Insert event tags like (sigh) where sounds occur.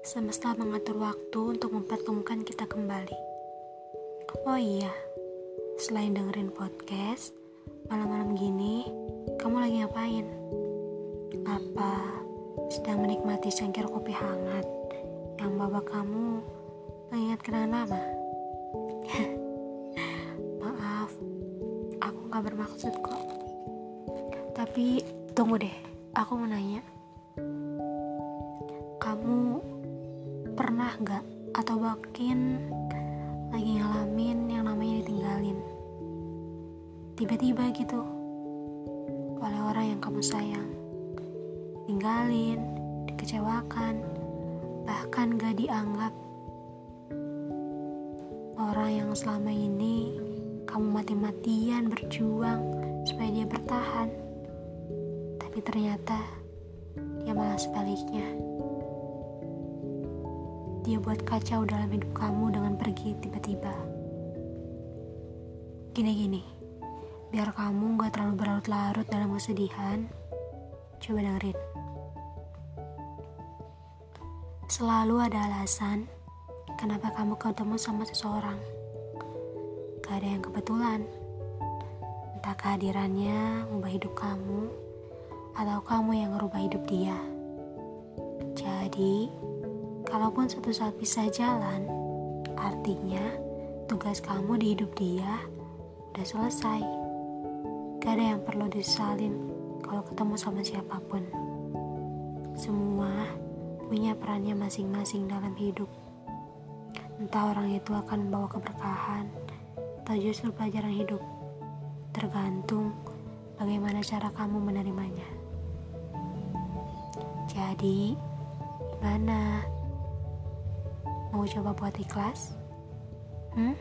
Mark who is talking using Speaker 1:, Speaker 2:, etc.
Speaker 1: Semesta mengatur waktu untuk mempertemukan kita kembali. Oh iya, selain dengerin podcast, malam-malam gini, kamu lagi ngapain? Apa sedang menikmati cangkir kopi hangat yang bawa kamu mengingat kenangan lama? (laughs) Maaf, aku gak bermaksud kok. Tapi tunggu deh, aku mau nanya. Pernah gak atau bahkan lagi ngalamin yang namanya ditinggalin? Tiba-tiba gitu oleh orang yang kamu sayang. Tinggalin, dikecewakan, bahkan gak dianggap. Orang yang selama ini kamu mati-matian berjuang supaya dia bertahan tapi ternyata dia malah sebaliknya. Dia buat kacau dalam hidup kamu dengan pergi tiba-tiba. Gini-gini, biar kamu gak terlalu berlarut-larut dalam kesedihan, coba dengerin. Selalu ada alasan kenapa kamu ketemu sama seseorang. Gak ada yang kebetulan. Entah kehadirannya mengubah hidup kamu, atau kamu yang merubah hidup dia. Jadi, kalaupun suatu saat bisa jalan, artinya tugas kamu di hidup dia udah selesai. Gak ada yang perlu disalin kalau ketemu sama siapa pun. Semua punya perannya masing-masing dalam hidup. Entah orang itu akan membawa keberkahan atau justru pelajaran hidup. Tergantung bagaimana cara kamu menerimanya. Jadi, gimana? Mau coba buat ikhlas? Hmm?